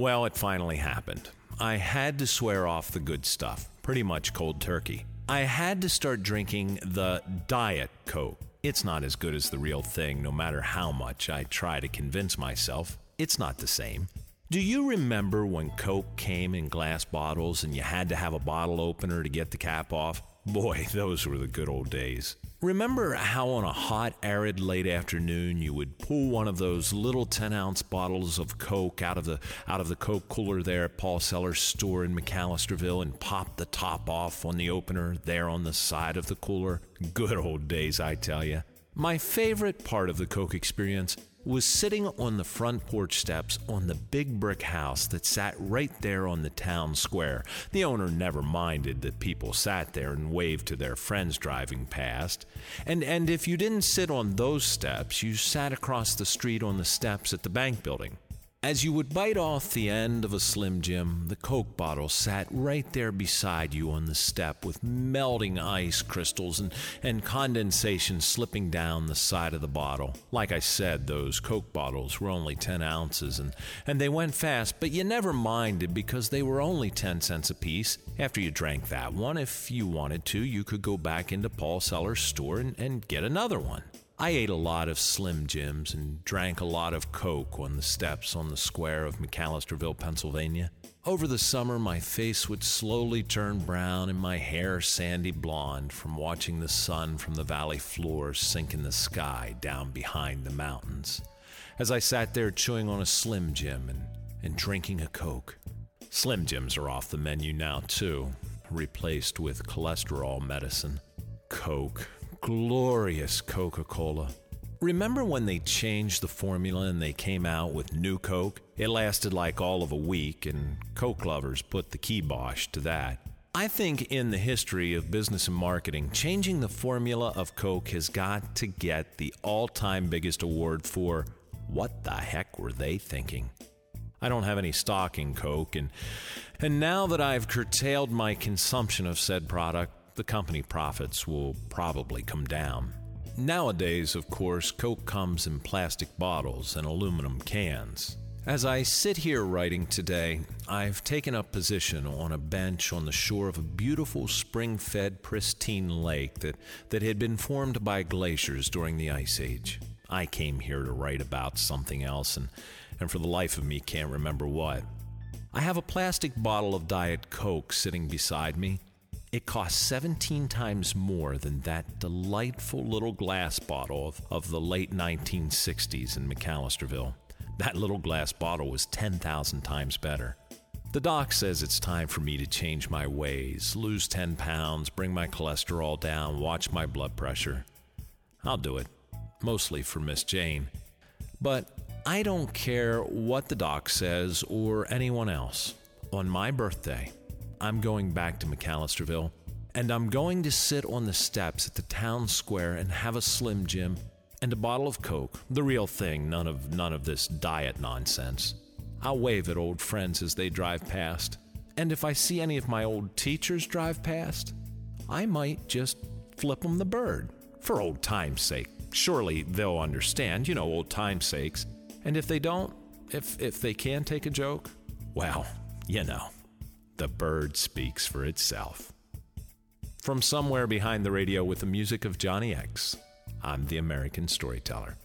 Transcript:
Well, it finally happened. I had to swear off the good stuff, pretty much cold turkey. I had to start drinking the Diet Coke. It's not as good as the real thing, no matter how much I try to convince myself. It's not the same. Do you remember when Coke came in glass bottles and you had to have a bottle opener to get the cap off? Boy, those were the good old days. Remember how on a hot, arid late afternoon you would pull one of those little 10 ounce bottles of Coke out of the out of the Coke cooler there at Paul Sellers' store in McAlisterville and pop the top off on the opener there on the side of the cooler? Good old days, I tell you. My favorite part of the Coke experience was sitting on the front porch steps on the big brick house that sat right there on the town square. The owner never minded that people sat there and waved to their friends driving past. And and if you didn't sit on those steps, you sat across the street on the steps at the bank building. As you would bite off the end of a Slim Jim, the Coke bottle sat right there beside you on the step with melting ice crystals and, and condensation slipping down the side of the bottle. Like I said, those Coke bottles were only 10 ounces and, and they went fast, but you never minded because they were only 10 cents apiece. After you drank that one, if you wanted to, you could go back into Paul Sellers' store and, and get another one. I ate a lot of Slim Jims and drank a lot of Coke on the steps on the square of McAlisterville, Pennsylvania. Over the summer, my face would slowly turn brown and my hair sandy blonde from watching the sun from the valley floor sink in the sky down behind the mountains. As I sat there chewing on a Slim Jim and, and drinking a Coke. Slim Jims are off the menu now, too, replaced with cholesterol medicine. Coke glorious Coca Cola. Remember when they changed the formula and they came out with new Coke? It lasted like all of a week, and Coke lovers put the kibosh to that. I think in the history of business and marketing, changing the formula of Coke has got to get the all time biggest award for what the heck were they thinking? I don't have any stock in Coke, and, and now that I've curtailed my consumption of said product, the company profits will probably come down. Nowadays, of course, Coke comes in plastic bottles and aluminum cans. As I sit here writing today, I've taken up position on a bench on the shore of a beautiful spring fed, pristine lake that, that had been formed by glaciers during the Ice Age. I came here to write about something else, and, and for the life of me can't remember what. I have a plastic bottle of Diet Coke sitting beside me, it cost 17 times more than that delightful little glass bottle of, of the late 1960s in McAlisterville. That little glass bottle was 10,000 times better. The doc says it's time for me to change my ways, lose 10 pounds, bring my cholesterol down, watch my blood pressure. I'll do it, mostly for Miss Jane. But I don't care what the doc says or anyone else. On my birthday, I'm going back to McAlisterville, and I'm going to sit on the steps at the town square and have a Slim Jim and a bottle of Coke, the real thing, none of none of this diet nonsense. I'll wave at old friends as they drive past, and if I see any of my old teachers drive past, I might just flip them the bird for old time's sake. Surely they'll understand, you know, old time's sakes. And if they don't, if if they can take a joke, well, you know. The bird speaks for itself. From somewhere behind the radio with the music of Johnny X, I'm the American Storyteller.